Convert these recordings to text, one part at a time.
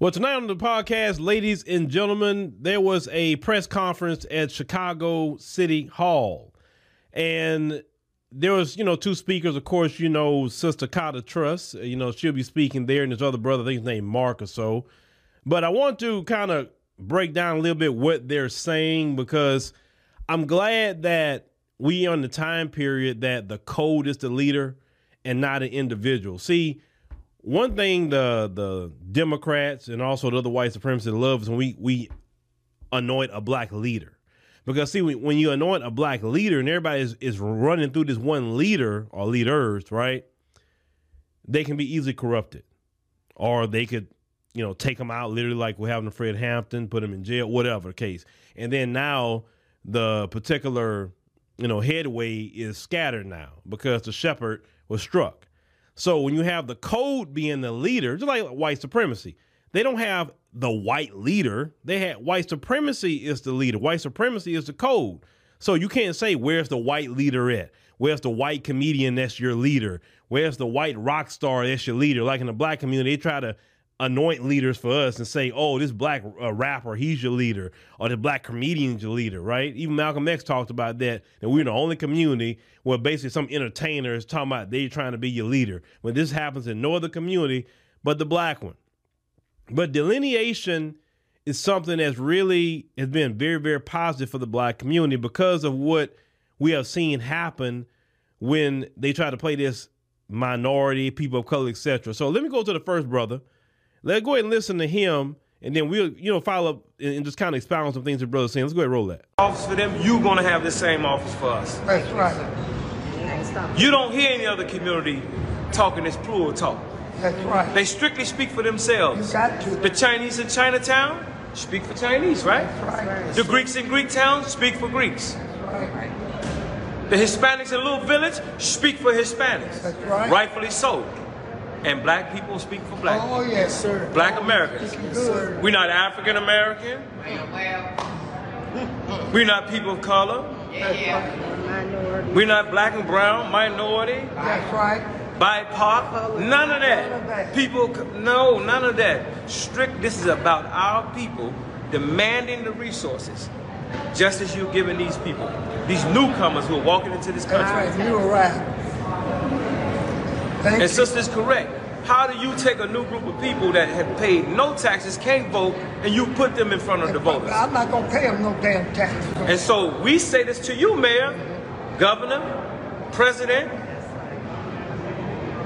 Well, tonight on the podcast, ladies and gentlemen, there was a press conference at Chicago City Hall. And there was, you know, two speakers. Of course, you know, Sister Cata Truss, you know, she'll be speaking there, and his other brother, I think his name Mark or so. But I want to kind of break down a little bit what they're saying because I'm glad that we on the time period that the code is the leader and not an individual. See, one thing the the Democrats and also the other white supremacists love is when we we anoint a black leader. Because see, when, you anoint a black leader and everybody is, is running through this one leader or leaders, right? They can be easily corrupted, or they could, you know, take them out literally like we're having Fred Hampton, put them in jail, whatever case. And then now the particular, you know, headway is scattered now because the shepherd was struck. So when you have the code being the leader, just like white supremacy, they don't have the white leader. They had white supremacy is the leader. White supremacy is the code. So you can't say where's the white leader at? Where's the white comedian that's your leader? Where's the white rock star that's your leader? Like in the black community, they try to anoint leaders for us and say, oh, this black uh, rapper, he's your leader, or the black comedian's your leader, right? Even Malcolm X talked about that, and we're the only community where basically some entertainer is talking about they trying to be your leader. When this happens in no other community but the black one. But delineation is something that's really has been very, very positive for the black community because of what we have seen happen when they try to play this minority, people of color, etc. So let me go to the first brother Let's go ahead and listen to him, and then we'll, you know, follow up and just kind of expound on some things the brother's saying. Let's go ahead and roll that. Office for them, you're going to have the same office for us. That's right. You don't hear any other community talking this plural talk. That's right. They strictly speak for themselves. You got to. The Chinese in Chinatown speak for Chinese, right? That's right. The Greeks in Greek towns speak for Greeks. That's right. The Hispanics in Little Village speak for Hispanics. That's right. Rightfully so. And black people speak for black Oh, people. yes, sir. Black Americans. Good. We're not African American. We're not people of color. We're not black and brown, minority, That's right. BIPOC. None of None of that. that. People, no, none of that. Strict. This is about our people demanding the resources, just as you're giving these people, these newcomers who are walking into this country. right. You were right. Thank And you. sister's correct. How do you take a new group of people that have paid no taxes, can't vote, and you put them in front of the voters? I'm not going to pay them no damn taxes. And so we say this to you, Mayor, Governor, President.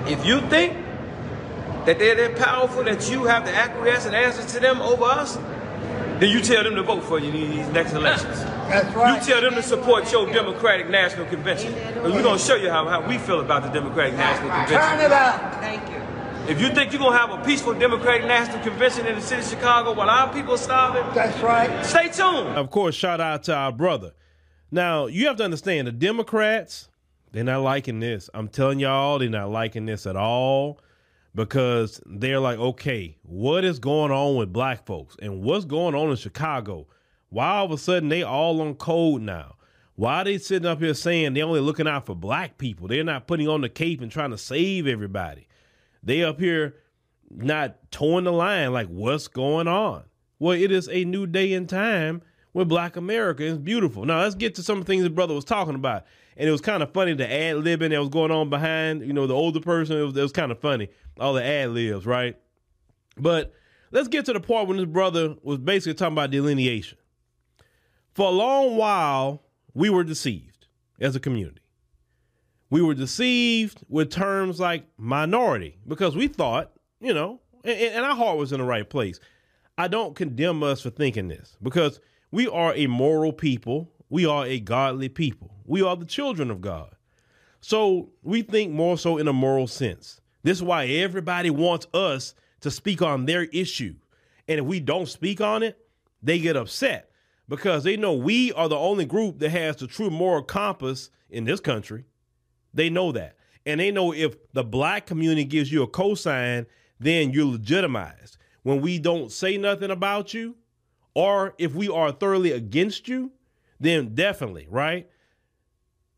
If you think that they're that powerful that you have to acquiesce and answer to them over us, then you tell them to vote for you in these next elections. That's right. You tell them to support your Democratic National Convention. And we're going to show you how, how we feel about the Democratic National Convention. Turn it out. Thank you. If you think you're going to have a peaceful Democratic National Convention in the city of Chicago while our people are starving, That's right. stay tuned. Of course, shout out to our brother. Now, you have to understand the Democrats, they're not liking this. I'm telling y'all, they're not liking this at all because they're like, okay, what is going on with black folks and what's going on in Chicago? Why all of a sudden they all on code now? Why are they sitting up here saying they're only looking out for black people? They're not putting on the cape and trying to save everybody. They up here not toeing the line like what's going on? Well, it is a new day in time with black America. It's beautiful. Now let's get to some of the things the brother was talking about. And it was kind of funny the ad libbing that was going on behind, you know, the older person. It was, it was kind of funny, all the ad libs, right? But let's get to the part when this brother was basically talking about delineation. For a long while, we were deceived as a community. We were deceived with terms like minority because we thought, you know, and, and our heart was in the right place. I don't condemn us for thinking this because we are a moral people. We are a godly people. We are the children of God. So we think more so in a moral sense. This is why everybody wants us to speak on their issue. And if we don't speak on it, they get upset because they know we are the only group that has the true moral compass in this country. They know that. And they know if the black community gives you a cosign, then you're legitimized. When we don't say nothing about you, or if we are thoroughly against you, then definitely, right?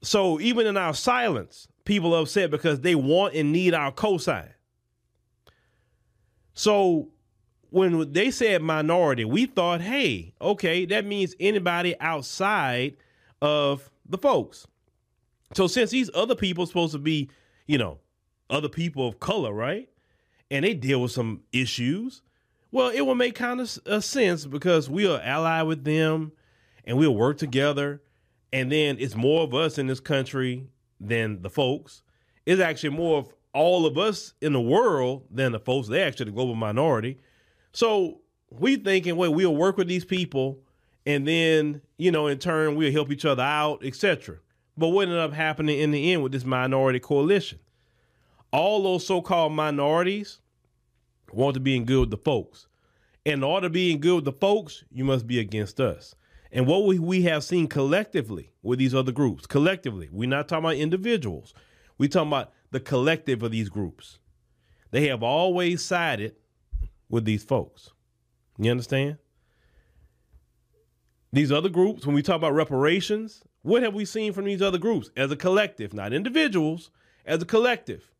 So even in our silence, people are upset because they want and need our cosign. So when they said minority, we thought, hey, okay, that means anybody outside of the folks. So since these other people are supposed to be, you know, other people of color, right? And they deal with some issues. Well, it will make kind of sense because we are allied with them and we'll work together. And then it's more of us in this country than the folks. It's actually more of all of us in the world than the folks. They actually the global minority. So we thinking, well, we'll work with these people and then, you know, in turn we'll help each other out, etc. But what ended up happening in the end with this minority coalition? All those so-called minorities want to be in good with the folks. In order to be in good with the folks, you must be against us. And what we, have seen collectively with these other groups, collectively, we're not talking about individuals. We're talking about the collective of these groups. They have always sided with these folks. You understand? These other groups, when we talk about reparations, what have we seen from these other groups as a collective, not individuals, as a collective?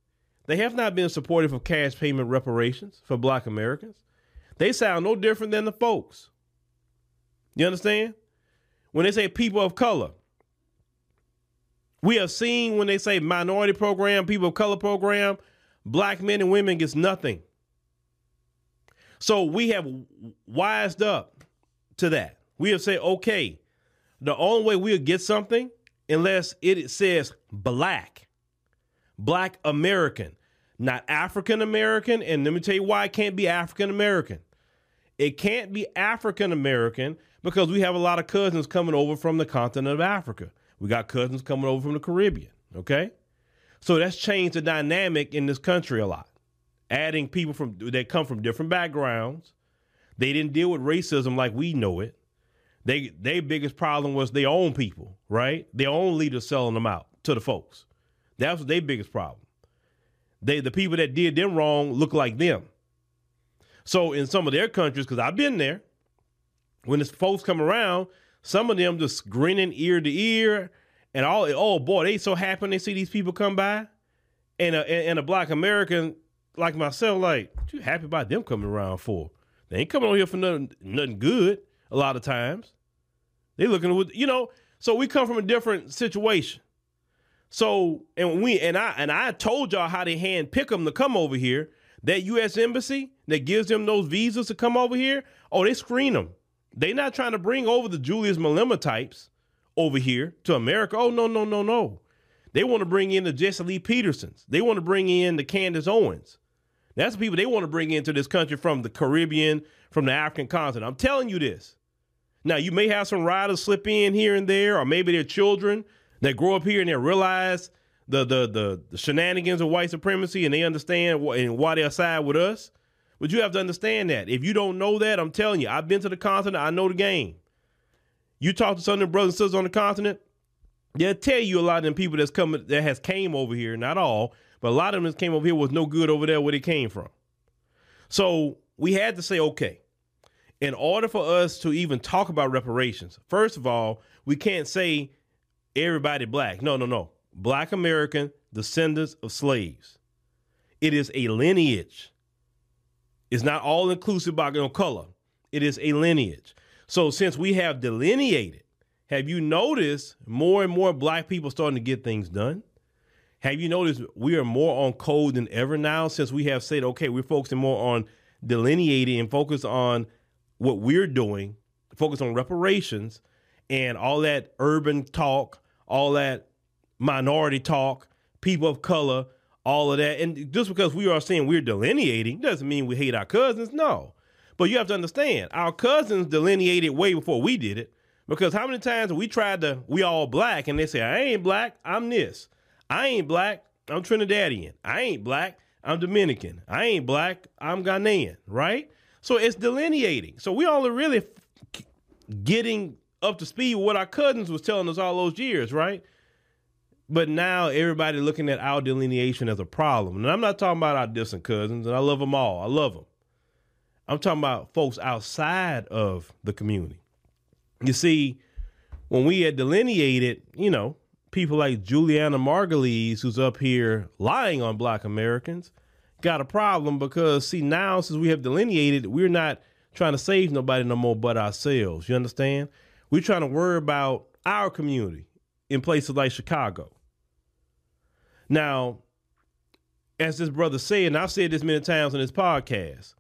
They have not been supportive of cash payment reparations for black Americans. They sound no different than the folks. You understand? When they say people of color, we have seen when they say minority program, people of color program, black men and women gets nothing. So we have wised up to that. We have said, okay, the only way we'll get something unless it says black, black American, not African American. And let me tell you why it can't be African American. It can't be African American because we have a lot of cousins coming over from the continent of Africa. We got cousins coming over from the Caribbean. Okay. So that's changed the dynamic in this country a lot. Adding people from that come from different backgrounds. They didn't deal with racism like we know it. They their biggest problem was their own people, right? Their own leaders selling them out to the folks. That was their biggest problem. They the people that did them wrong look like them. So in some of their countries, because I've been there, when the folks come around, some of them just grinning ear to ear, and all. Oh boy, they so happy they see these people come by, and a and a black American like myself, like you happy about them coming around for? They ain't coming on here for nothing nothing good. A lot of times, they looking with you know. So we come from a different situation. So and we and I and I told y'all how they hand pick them to come over here. That U.S. embassy that gives them those visas to come over here. Oh, they screen them. They're not trying to bring over the Julius Malema types over here to America. Oh no no no no. They want to bring in the Jesse Lee Petersons. They want to bring in the Candace Owens. That's the people they want to bring into this country from the Caribbean, from the African continent. I'm telling you this. Now, you may have some riders slip in here and there, or maybe their children that grow up here and they realize the the the, the shenanigans of white supremacy and they understand wh- and why they're side with us. But you have to understand that. If you don't know that, I'm telling you, I've been to the continent, I know the game. You talk to some of the brothers and sisters on the continent, they'll tell you a lot of them people that's coming that has came over here, not all, but a lot of them that came over here was no good over there where they came from. So we had to say, okay, in order for us to even talk about reparations, first of all, we can't say everybody black. No, no, no. Black American descendants of slaves. It is a lineage. It's not all inclusive by color. It is a lineage. So since we have delineated, have you noticed more and more black people starting to get things done? Have you noticed we are more on code than ever now since we have said, okay, we're focusing more on delineating and focus on what we're doing, focus on reparations and all that urban talk, all that minority talk, people of color, all of that. And just because we are saying we're delineating doesn't mean we hate our cousins. No. But you have to understand, our cousins delineated way before we did it. Because how many times we tried to, we all black, and they say, I ain't black, I'm this. I ain't black, I'm Trinidadian. I ain't black, I'm Dominican. I ain't black, I'm Ghanaian, right? So it's delineating. So we all are really getting up to speed with what our cousins was telling us all those years, right? But now everybody looking at our delineation as a problem. And I'm not talking about our distant cousins, and I love them all. I love them. I'm talking about folks outside of the community. You see, when we had delineated, you know, people like Julianna Margulies, who's up here lying on black Americans, got a problem because see now since we have delineated, we're not trying to save nobody no more but ourselves. You understand? We're trying to worry about our community in places like Chicago. Now, as this brother said, and I've said this many times on this podcast,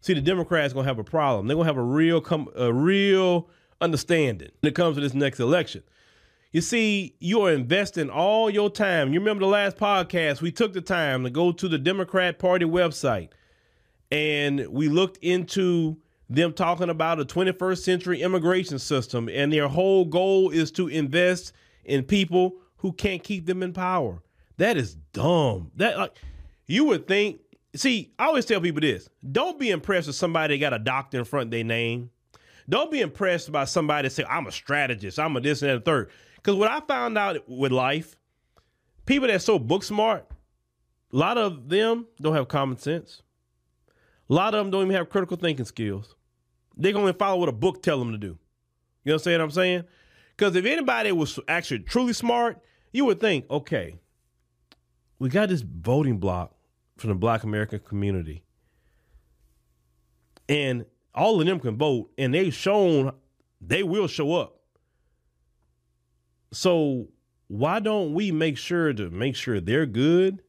see the Democrats gonna have a problem. They're gonna have a real com- a real understanding when it comes to this next election. You see, you are investing all your time. You remember the last podcast, we took the time to go to the Democrat Party website and we looked into them talking about a 21st century immigration system, and their whole goal is to invest in people who can't keep them in power. That is dumb. That like you would think. See, I always tell people this: don't be impressed with somebody that got a doctor in front of their name. Don't be impressed by somebody that say, "I'm a strategist. I'm a this and that third. Because what I found out with life, people that's so book smart, a lot of them don't have common sense. A lot of them don't even have critical thinking skills. They can only follow what a book tell them to do. You know what I'm saying? Because if anybody was actually truly smart, you would think, okay, we got this voting block from the black American community. And all of them can vote, and they've shown they will show up. So why don't we make sure to make sure they're good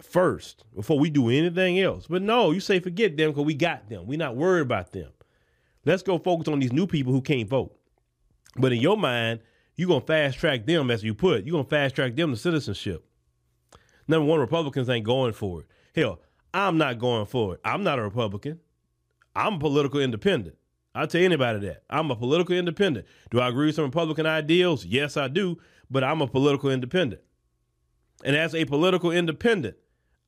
first before we do anything else? But no, you say forget them because we got them. We're not worried about them. Let's go focus on these new people who can't vote. But in your mind, you're gonna fast track them as you put. You're gonna fast track them to citizenship. Number one, Republicans ain't going for it. Hell, I'm not going for it. I'm not a Republican. I'm a political independent. I'll tell anybody that. I'm a political independent. Do I agree with some Republican ideals? Yes, I do, but I'm a political independent. And as a political independent,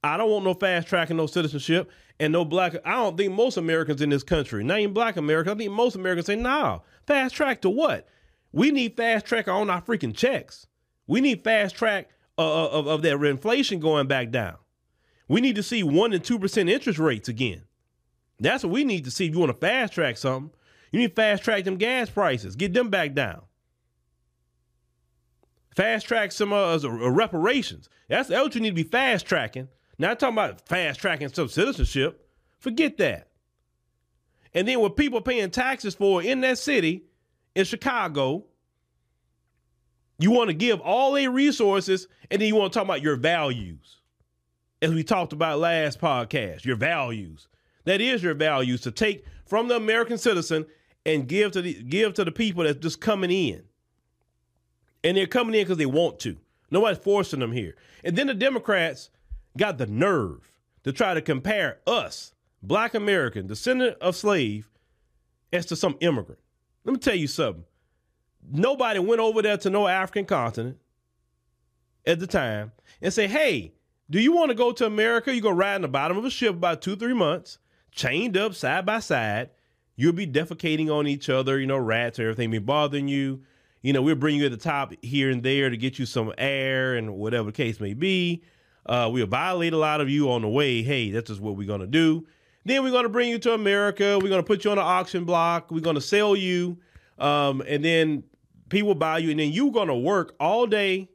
I don't want no fast tracking, no citizenship, and no black. I don't think most Americans in this country, not even black Americans, I think most Americans say, nah, fast track to what? We need fast track on our freaking checks. We need fast track of, of that inflation going back down. We need to see one and two percent interest rates again. That's what we need to see. If you want to fast track something, you need to fast track them gas prices, get them back down. Fast track some uh, uh, reparations. That's, that's what you need to be fast tracking. Not talking about fast tracking some citizenship. Forget that. And then what people paying taxes for in that city, in Chicago, you want to give all their resources, and then you want to talk about your values. As we talked about last podcast, your values. That is your values to take from the American citizen and give to the give to the people that's just coming in. And they're coming in because they want to. Nobody's forcing them here. And then the Democrats got the nerve to try to compare us, black American, descendant of slave, as to some immigrant. Let me tell you something. Nobody went over there to no African continent at the time and say, hey, do you want to go to America? You go ride in the bottom of a ship about two, three months, chained up side by side. You'll be defecating on each other, you know, rats and everything be bothering you. You know, we'll bring you at the top here and there to get you some air and whatever the case may be. Uh, we'll violate a lot of you on the way. Hey, that's just what we're going to do. Then we're going to bring you to America. We're going to put you on an auction block. We're going to sell you. Um, and then people buy you. And then you're to work all day.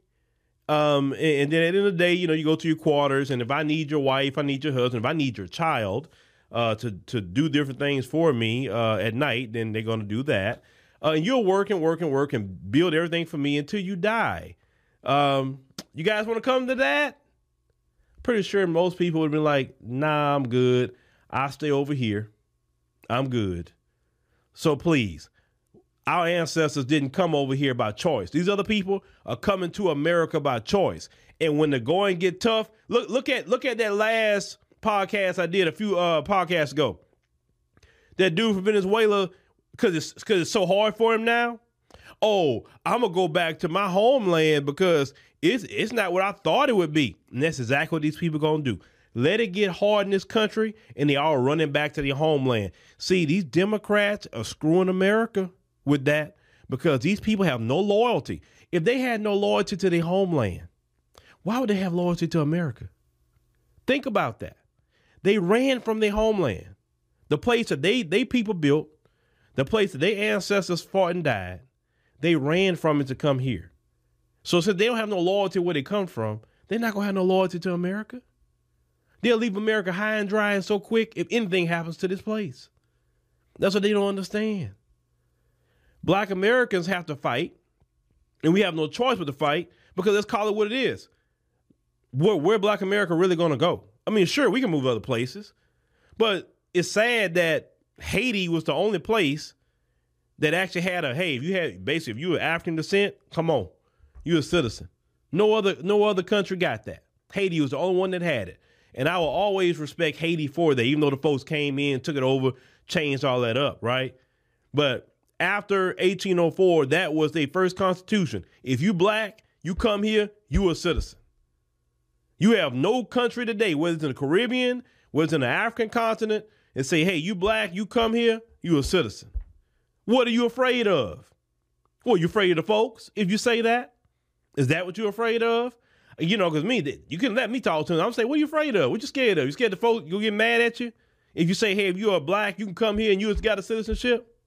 Um, and, and, then at the end of the day, you know, you go to your quarters. And if I need your wife, I need your husband, if I need your child uh, to, to do different things for me uh, at night, then they're going to do that. Uh, and you'll work and work and work and build everything for me until you die. Um, you guys want to come to that? pretty sure most people would be like, nah, I'm good. I'll stay over here. I'm good. So please, our ancestors didn't come over here by choice. These other people are coming to America by choice. And when the going get tough, look look at look at that last podcast I did a few uh podcasts ago. That dude from Venezuela, because it's because it's so hard for him now. Oh, I'm gonna go back to my homeland because it's it's not what I thought it would be. And that's exactly what these people gonna do. Let it get hard in this country, and they all running back to their homeland. See, these Democrats are screwing America with that because these people have no loyalty. If they had no loyalty to their homeland, why would they have loyalty to America? Think about that. They ran from their homeland, the place that they they people built, the place that their ancestors fought and died. They ran from it to come here. So since they don't have no loyalty where they come from, they're not gonna have no loyalty to America. They'll leave America high and dry and so quick if anything happens to this place. That's what they don't understand. Black Americans have to fight, and we have no choice but to fight because let's call it what it is. Where, where Black America really going to go? I mean, sure, we can move other places, but it's sad that Haiti was the only place that actually had a hey, if you had basically if you were African descent, come on, you're a citizen. No other no other country got that. Haiti was the only one that had it. And I will always respect Haiti for that, even though the folks came in, took it over, changed all that up, right? But after 1804, that was the first constitution. If you black, you come here, you a citizen. You have no country today, whether it's in the Caribbean, whether it's in the African continent, and say, hey, you black, you come here, you a citizen. What are you afraid of? Well, you afraid of the folks if you say that? Is that what you're afraid of? You know, because me, you can let me talk to them. I'm saying, what are you afraid of? What you scared of? You scared the folks you'll get mad at you? If you say, hey, if you're black, you can come here and you got a citizenship?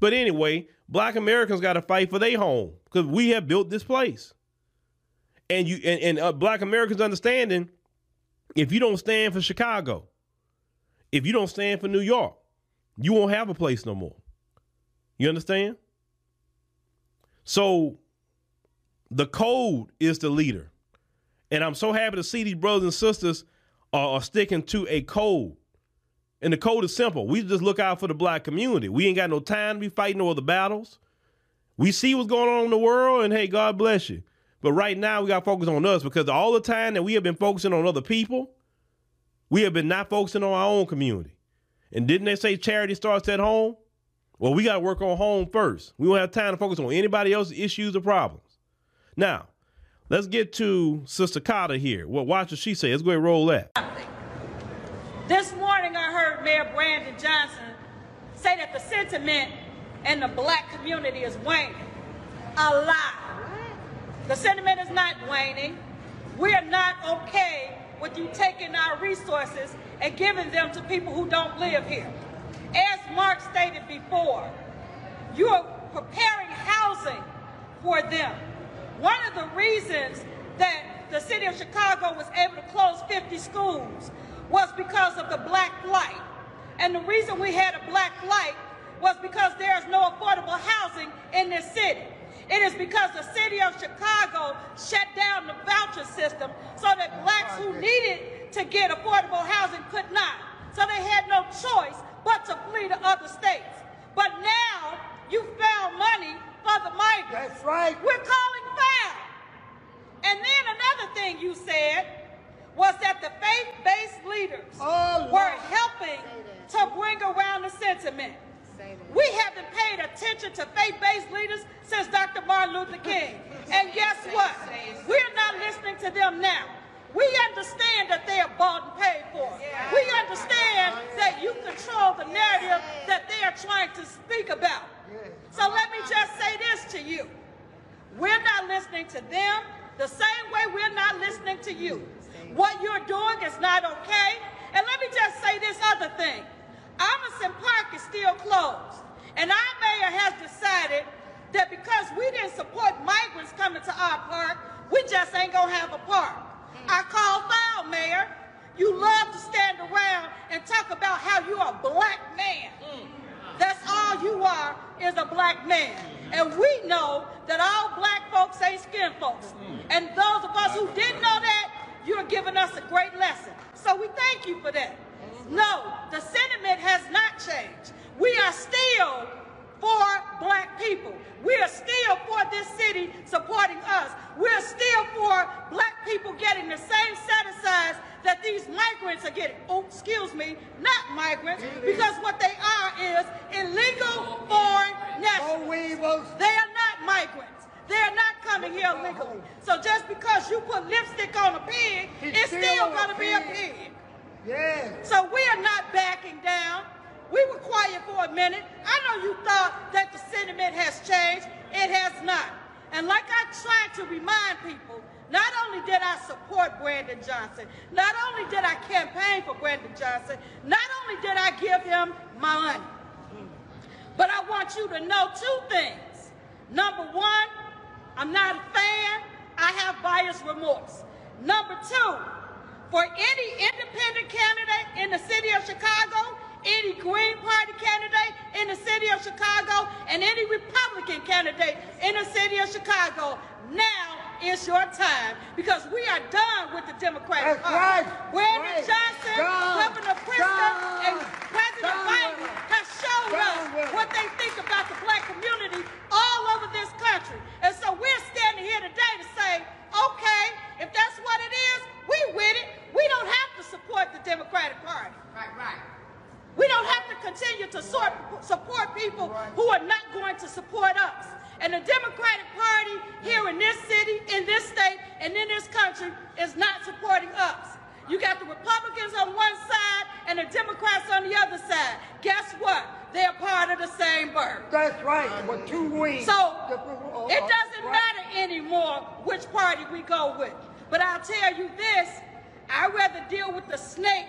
But anyway, black Americans got to fight for their home because we have built this place. And you and, and uh, black Americans understanding if you don't stand for Chicago, if you don't stand for New York, you won't have a place no more. You understand? So the code is the leader. And I'm so happy to see these brothers and sisters are, are sticking to a code. And the code is simple. We just look out for the black community. We ain't got no time to be fighting no other battles. We see what's going on in the world, and hey, God bless you. But right now, we got to focus on us because all the time that we have been focusing on other people, we have been not focusing on our own community. And didn't they say charity starts at home? Well, we got to work on home first. We don't have time to focus on anybody else's issues or problems. Now, let's get to Sister Cata here. What watch what she say. Let's go and roll that. This morning I heard Mayor Brandon Johnson say that the sentiment in the black community is waning. A lie. The sentiment is not waning. We are not okay with you taking our resources and giving them to people who don't live here. As Mark stated before, you are preparing housing for them. One of the reasons that the city of Chicago was able to close 50 schools was because of the black flight. And the reason we had a black flight was because there is no affordable housing in this city. It is because the city of Chicago shut down the voucher system so that blacks who needed to get affordable housing could not. So they had no choice but to flee to other states. But now you found money for the migrants. That's right. We're calling foul. And then another thing you said was that the faith-based leaders Oh, were helping to bring around the sentiment. We haven't paid attention to faith-based leaders since Dr. Martin Luther King. And guess what? We're not listening to them now. We understand that they are bought and paid for. We understand that you control the narrative that they are trying to speak about. So let me just say this to you. We're not listening to them the same way we're not listening to you. What you're doing is not okay. And let me just say this other thing. Amundsen Park is still closed. And our mayor has decided that because we didn't support migrants coming to our park, we just ain't gonna have a park. Mm. I call foul, Mayor. You love to stand around and talk about how you're a black man. Mm. That's all you are is a black man. Mm. And we know that all black folks ain't skin folks. And those of us who didn't know that, you're giving us a great lesson. So we thank you for that. No, the sentiment has not changed. We are still for black people. We are still for this city supporting us. We're still for black people getting the same set asides that these migrants are getting. Oh, excuse me, not migrants, because what they are is illegal foreign nationals. They are not migrants. They are not coming here illegally. So just because you put lipstick on a pig, He's it's still going to be a pig. pig. Yes. So we are not backing down. We were quiet for a minute. I know you thought that the sentiment has changed. It has not. And like I tried to remind people, not only did I support Brandon Johnson, not only did I campaign for Brandon Johnson, not only did I give him my money, but I want you to know two things. Number one, I'm not a fan. I have buyer's remorse. Number two, for any independent candidate in the city of Chicago, any Green Party candidate in the city of Chicago, and any Republican candidate in the city of Chicago. Now is your time because we are done with the Democratic That's Party. right. Brandon Right. Johnson, Done. Governor Pritzker, Done. and President Done Biden with it. have shown Done us with it. what they think about the black community all over this country. And so we're standing here today to say, okay, if that's what it is, we with it. We don't have to support the Democratic Party. Right, right. We don't have to continue to sort, support people who are not going to support us. And the Democratic Party here in this city, in this state, and in this country is not supporting us. You got the Republicans on one side and the Democrats on the other side. Guess what? They're part of the same bird. That's right. With two wings. So The- it doesn't matter anymore which party we go with. But I'll tell you this, I'd rather deal with the snake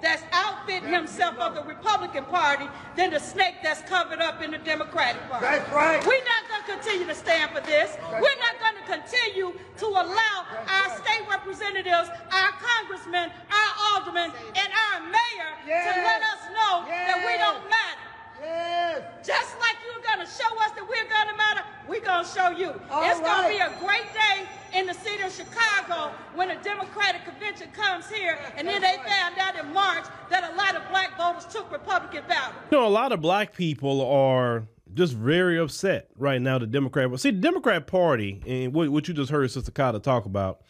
that's outfitting himself of the Republican Party than the snake that's covered up in the Democratic Party. That's right. We're not going to continue to stand for this. We're not going to continue to allow our state representatives, our congressmen, our aldermen, and our mayor to let us know that we don't matter. Yes. Just like you're gonna show us that we're gonna matter, we're gonna show you. All it's gonna be a great day in the city of Chicago when a Democratic convention comes here, and then they found out in March that a lot of black voters took Republican ballots. You know, a lot of black people are just very upset right now. The Democrat, well, see, the Democrat Party, and what, what you just heard Sister Cata talk about,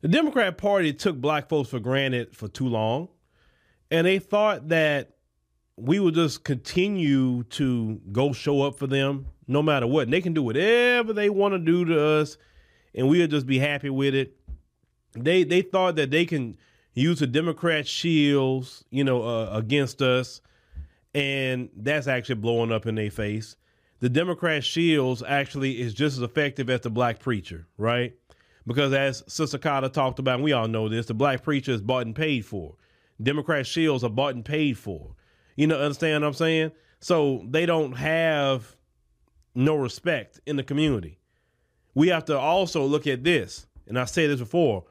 the Democrat Party took black folks for granted for too long, and they thought that we would just continue to go show up for them no matter what. And they can do whatever they want to do to us, and we'll just be happy with it. They they thought that they can use the Democrat shields, you know, uh, against us, and that's actually blowing up in their face. The Democrat shields actually is just as effective as the black preacher, right? Because as Sister Cata talked about, and we all know this, the black preacher is bought and paid for. Democrat shields are bought and paid for. You know, understand what I'm saying? So they don't have no respect in the community. We have to also look at this, and I said this before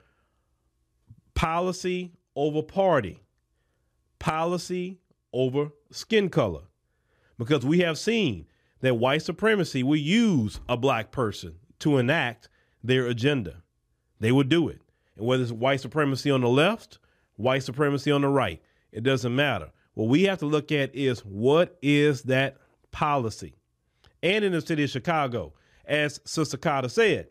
policy over party, policy over skin color. Because we have seen that white supremacy will use a black person to enact their agenda. They would do it. And whether it's white supremacy on the left, white supremacy on the right, it doesn't matter. What we have to look at is what is that policy? And in the city of Chicago, as Sister Cata said,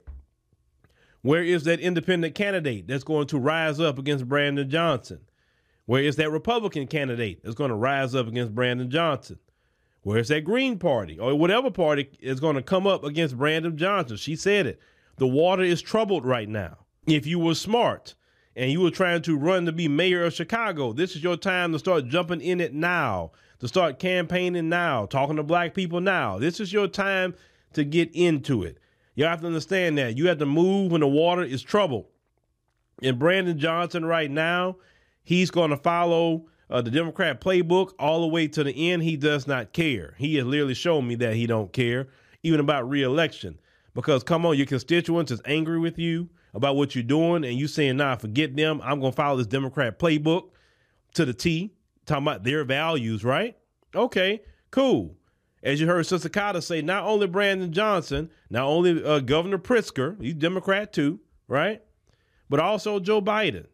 where is that independent candidate that's going to rise up against Brandon Johnson? Where is that Republican candidate that's going to rise up against Brandon Johnson? Where is that Green Party or whatever party is going to come up against Brandon Johnson? She said it. The water is troubled right now. If you were smart and you were trying to run to be mayor of Chicago, this is your time to start jumping in it now, to start campaigning now, talking to black people now. This is your time to get into it. You have to understand that. You have to move when the water is troubled. And Brandon Johnson, right now, he's going to follow uh, the Democrat playbook all the way to the end. He does not care. He has literally shown me that he don't care, even about reelection. Because come on, your constituents is angry with you about what you're doing, and you saying, "Nah, forget them. I'm going to follow this Democrat playbook to the T." Talking about their values, right? Okay, cool. As you heard Sister Cata say, not only Brandon Johnson, not only uh, Governor Pritzker, he's Democrat too, right? But also Joe Biden.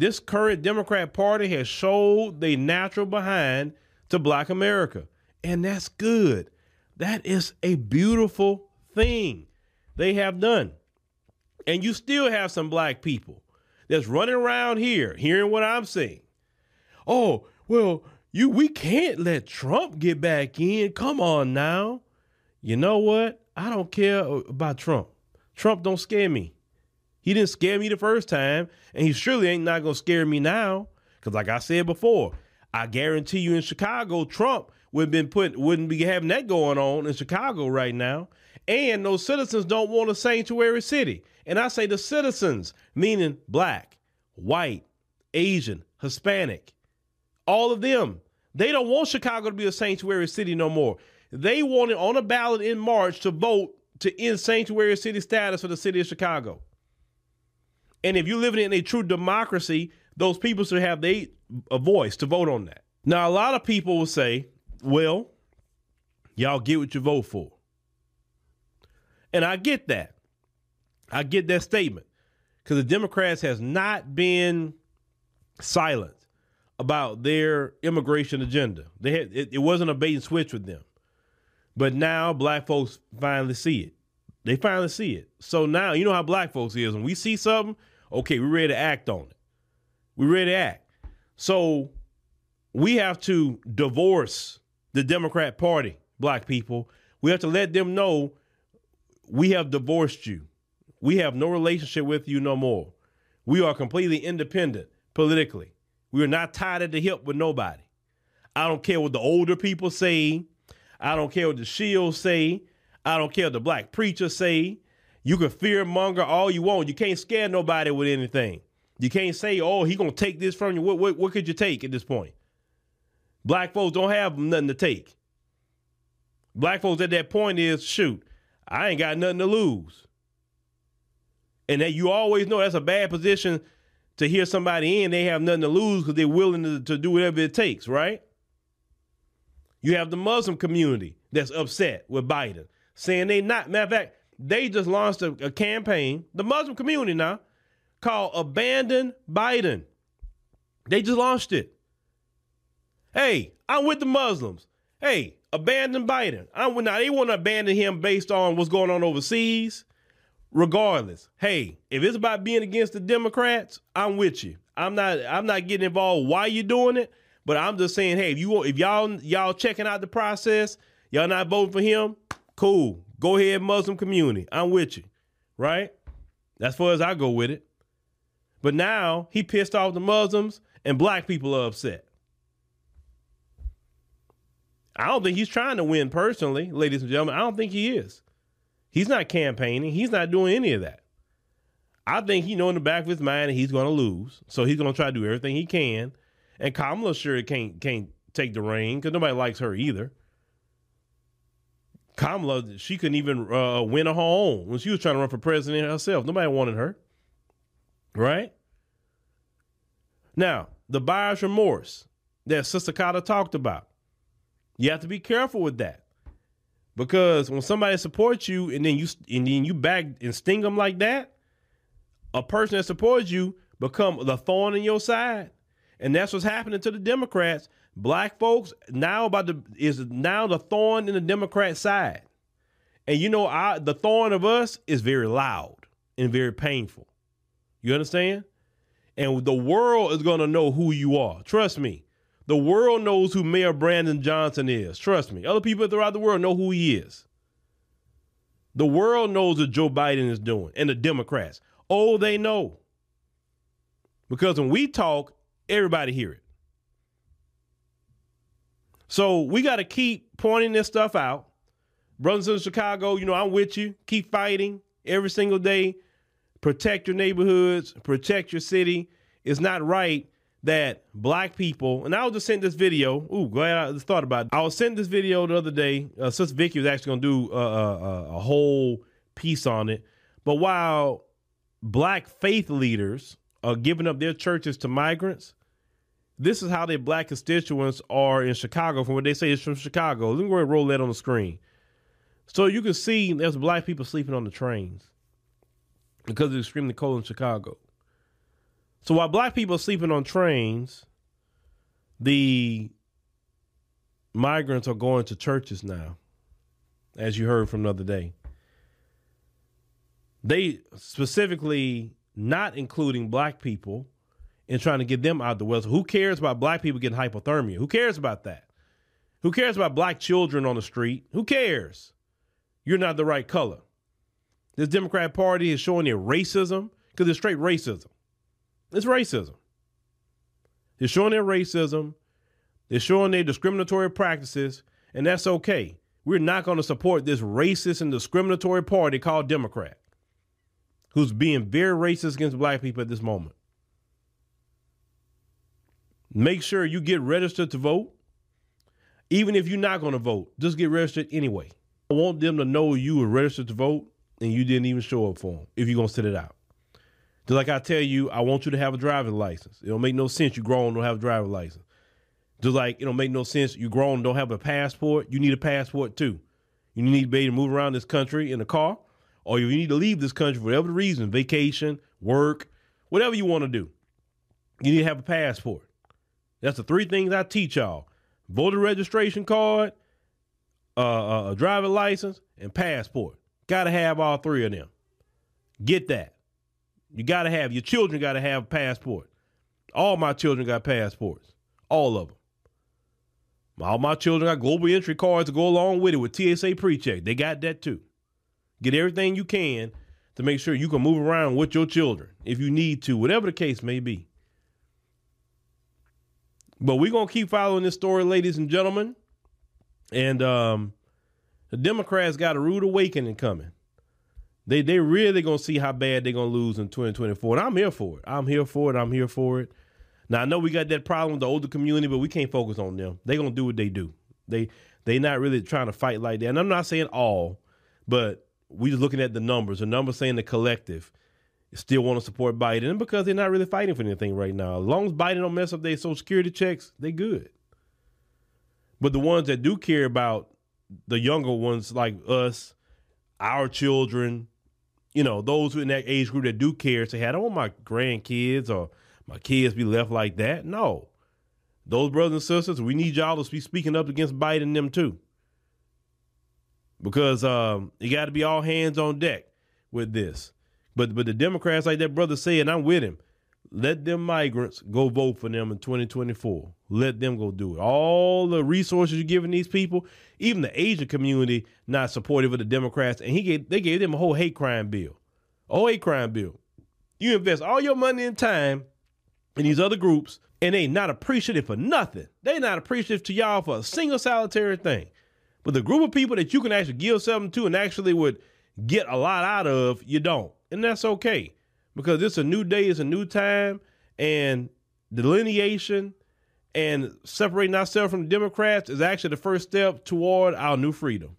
This current Democrat Party has showed the natural behind to Black America, and that's good. That is a beautiful thing they have done. And you still have some black people that's running around here hearing what I'm saying. Oh, well, you we can't let Trump get back in. Come on now. You know what? I don't care about Trump. Trump don't scare me. He didn't scare me the first time, and he surely ain't not gonna scare me now. Cause like I said before, I guarantee you in Chicago, Trump would been put wouldn't be having that going on in Chicago right now. And those citizens don't want a sanctuary city. And I say the citizens, meaning black, white, Asian, Hispanic, all of them. They don't want Chicago to be a sanctuary city no more. They wanted on a ballot in March to vote to end sanctuary city status for the city of Chicago. And if you're living in a true democracy, those people should have they, a voice to vote on that. Now, a lot of people will say, well, y'all get what you vote for. And I get that. I get that statement because the Democrats has not been silent about their immigration agenda. They had it, it wasn't a bait and switch with them. But now black folks finally see it. They finally see it. So now you know how black folks is. When we see something, okay, we're ready to act on it. We're ready to act. So we have to divorce the Democrat Party, black people. We have to let them know we have divorced you. We have no relationship with you no more. We are completely independent politically. We are not tied at the hip with nobody. I don't care what the older people say. I don't care what the shields say. I don't care what the black preachers say. You can fear monger all you want. You can't scare nobody with anything. You can't say, "Oh, he gonna take this from you." What, what what could you take at this point? Black folks don't have nothing to take. Black folks at that point is shoot. I ain't got nothing to lose. And that you always know that's a bad position to hear somebody in, they have nothing to lose because they're willing to, to do whatever it takes, right? You have the Muslim community that's upset with Biden, saying they not. Matter of fact, they just launched a, a campaign, the Muslim community now, called Abandon Biden. They just launched it. Hey, I'm with the Muslims. Hey, abandon Biden. I'm now they want to abandon him based on what's going on overseas regardless, hey, if it's about being against the Democrats, I'm with you. I'm not I'm not getting involved why you're doing it, but I'm just saying, hey, if you if y'all y'all checking out the process, y'all not voting for him, cool. Go ahead, Muslim community. I'm with you. Right? That's far as I go with it. But now he pissed off the Muslims and black people are upset. I don't think he's trying to win personally, ladies and gentlemen. I don't think he is. He's not campaigning. He's not doing any of that. I think he know in the back of his mind he's going to lose, so he's going to try to do everything he can. And Kamala sure can't can't take the reign because nobody likes her either. Kamala, she couldn't even uh, win a home when she was trying to run for president herself. Nobody wanted her, right? Now the buyer's remorse that Sister Cata talked about. You have to be careful with that. Because when somebody supports you and then you and then you back and sting them like that, a person that supports you become the thorn in your side. And that's what's happening to the Democrats. Black folks now about the is now the thorn in the Democrat side. And you know, I the thorn of us is very loud and very painful. You understand? And the world is gonna know who you are. Trust me. The world knows who Mayor Brandon Johnson is. Trust me. Other people throughout the world know who he is. The world knows what Joe Biden is doing and the Democrats. Oh, they know. Because when we talk, everybody hear it. So we got to keep pointing this stuff out. Brothers in Chicago, you know, I'm with you. Keep fighting every single day. Protect your neighborhoods, protect your city. It's not right that black people, and I was just sent this video. Ooh, glad I just thought about it. I was sent this video the other day. Uh, Sister Vicky was actually going to do a, a, a whole piece on it. But while black faith leaders are giving up their churches to migrants, this is how their black constituents are in Chicago from what they say is from Chicago. Let me go and roll that on the screen. So you can see there's black people sleeping on the trains because it's extremely cold in Chicago. So while black people are sleeping on trains, the migrants are going to churches now, as you heard from the other day. They specifically not including black people and trying to get them out the West. Who cares about black people getting hypothermia? Who cares about that? Who cares about black children on the street? Who cares? You're not the right color. This Democrat Party is showing their racism because it's straight racism. It's racism. They're showing their racism. They're showing their discriminatory practices, and that's okay. We're not going to support this racist and discriminatory party called Democrat, who's being very racist against black people at this moment. Make sure you get registered to vote. Even if you're not going to vote, just get registered anyway. I want them to know you were registered to vote and you didn't even show up for them if you're going to sit it out. Just like I tell you, I want you to have a driving license. It don't make no sense you grown don't have a driving license. Just like it don't make no sense you grown don't have a passport. You need a passport too. You need to be able to move around this country in a car, or you need to leave this country for whatever reason, vacation, work, whatever you want to do, you need to have a passport. That's the three things I teach y'all: voter registration card, uh, a driving license, and passport. Got to have all three of them. Get that. You got to have your children. Got to have a passport. All my children got passports. All of them. All my children got global entry cards to go along with it with TSA pre-check. They got that too. Get everything you can to make sure you can move around with your children if you need to, whatever the case may be. But we're gonna keep following this story, ladies and gentlemen. And um, the Democrats got a rude awakening coming. They they really gonna see how bad they're gonna lose in 2024. And I'm here for it. I'm here for it. I'm here for it. Now I know we got that problem with the older community, but we can't focus on them. They gonna do what they do. They they not really trying to fight like that. And I'm not saying all, but we just looking at the numbers. The numbers saying the collective still want to support Biden because they're not really fighting for anything right now. As long as Biden don't mess up their social security checks, they good. But the ones that do care about the younger ones like us, our children, you know, those in that age group that do care say, hey, I don't want my grandkids or my kids be left like that. No. Those brothers and sisters, we need y'all to be speaking up against Biden them too. Because um, you got to be all hands on deck with this. But but the Democrats, like that brother said, and I'm with him. Let them migrants go vote for them in 2024. Let them go do it. All the resources you're giving these people, even the Asian community, not supportive of the Democrats, and he gave they gave them a whole hate crime bill, a whole hate crime bill. You invest all your money and time in these other groups, and they not appreciative for nothing. They not appreciative to y'all for a single solitary thing. But the group of people that you can actually give something to and actually would get a lot out of, you don't, and that's okay because it's a new day, it's a new time, and delineation and separating ourselves from Democrats is actually the first step toward our new freedom.